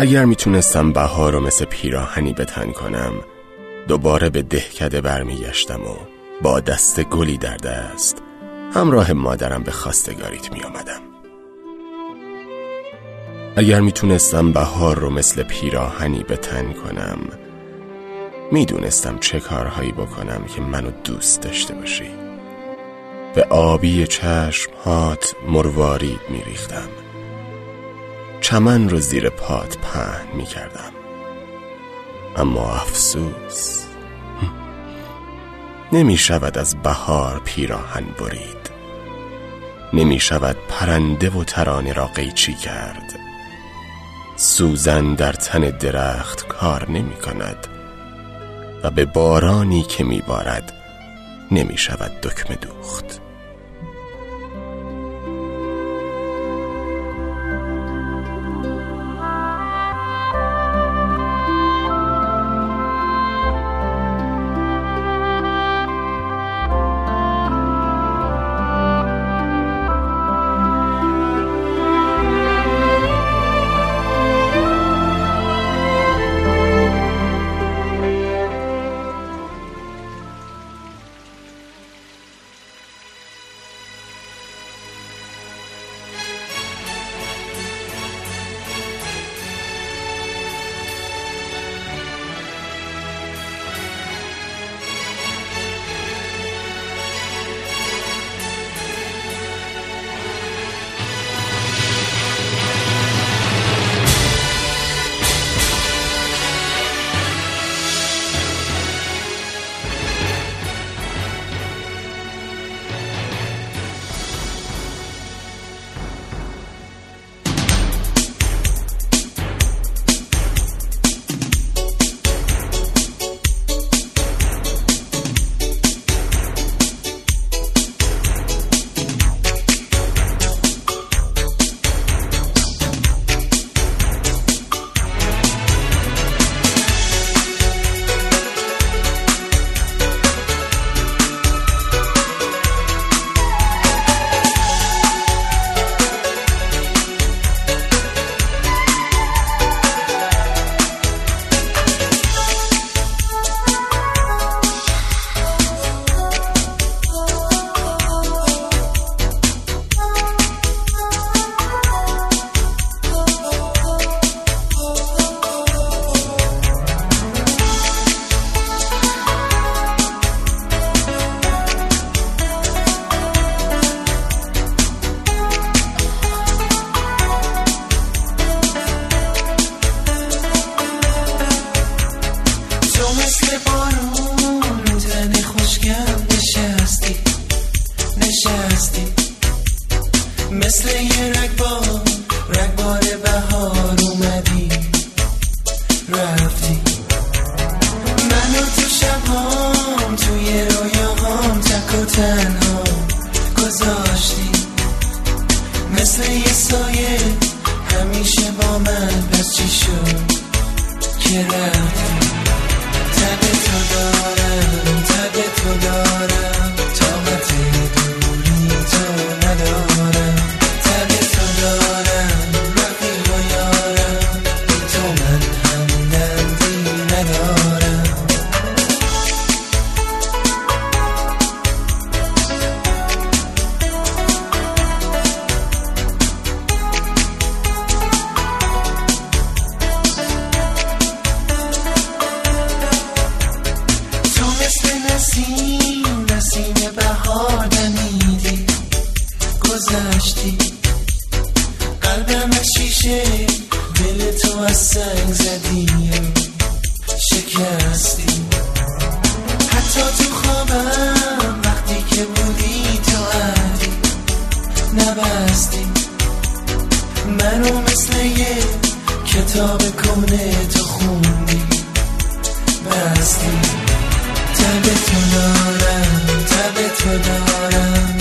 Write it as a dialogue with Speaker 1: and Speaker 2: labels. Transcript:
Speaker 1: اگر می‌تونستم بهار رو مثل پیراهنی بتن کنم دوباره به دهکده برمیگشتم و با دست گلی در دست همراه مادرم به خواستگاریت میآمدم. اگر می‌تونستم بهار رو مثل پیراهنی بتن کنم می‌دونستم چه کارهایی بکنم که منو دوست داشته باشی. به آبی چشم هات مروارید میریختم. چمن رو زیر پات پهن می‌کردم اما افسوس نمی شود از بهار پیراهن برید. نمی شود پرنده و ترانه را قیچی کرد. سوزن در تن درخت کار نمی کند و به بارانی که می بارد نمی شود دکمه دوخت.
Speaker 2: مثل یه رگبار رگبار بهار اومدی رفتی. منو تو شبام توی رویاهام تک و تنها گذاشتی. مثل یه سایه همیشه با من پس چی شد؟ تب تو دارم تب تو دارم. نسیم نسیم بهار دمیدی گذشتی. قلبم شیشه دل تو از سنگ زدی. شکستی. حتی تو خوابم وقتی که بودی تو عدی نبستی. منو مثل یه کتاب کنه تو خوندی. بستی. تب تو دارم تب تو دارم.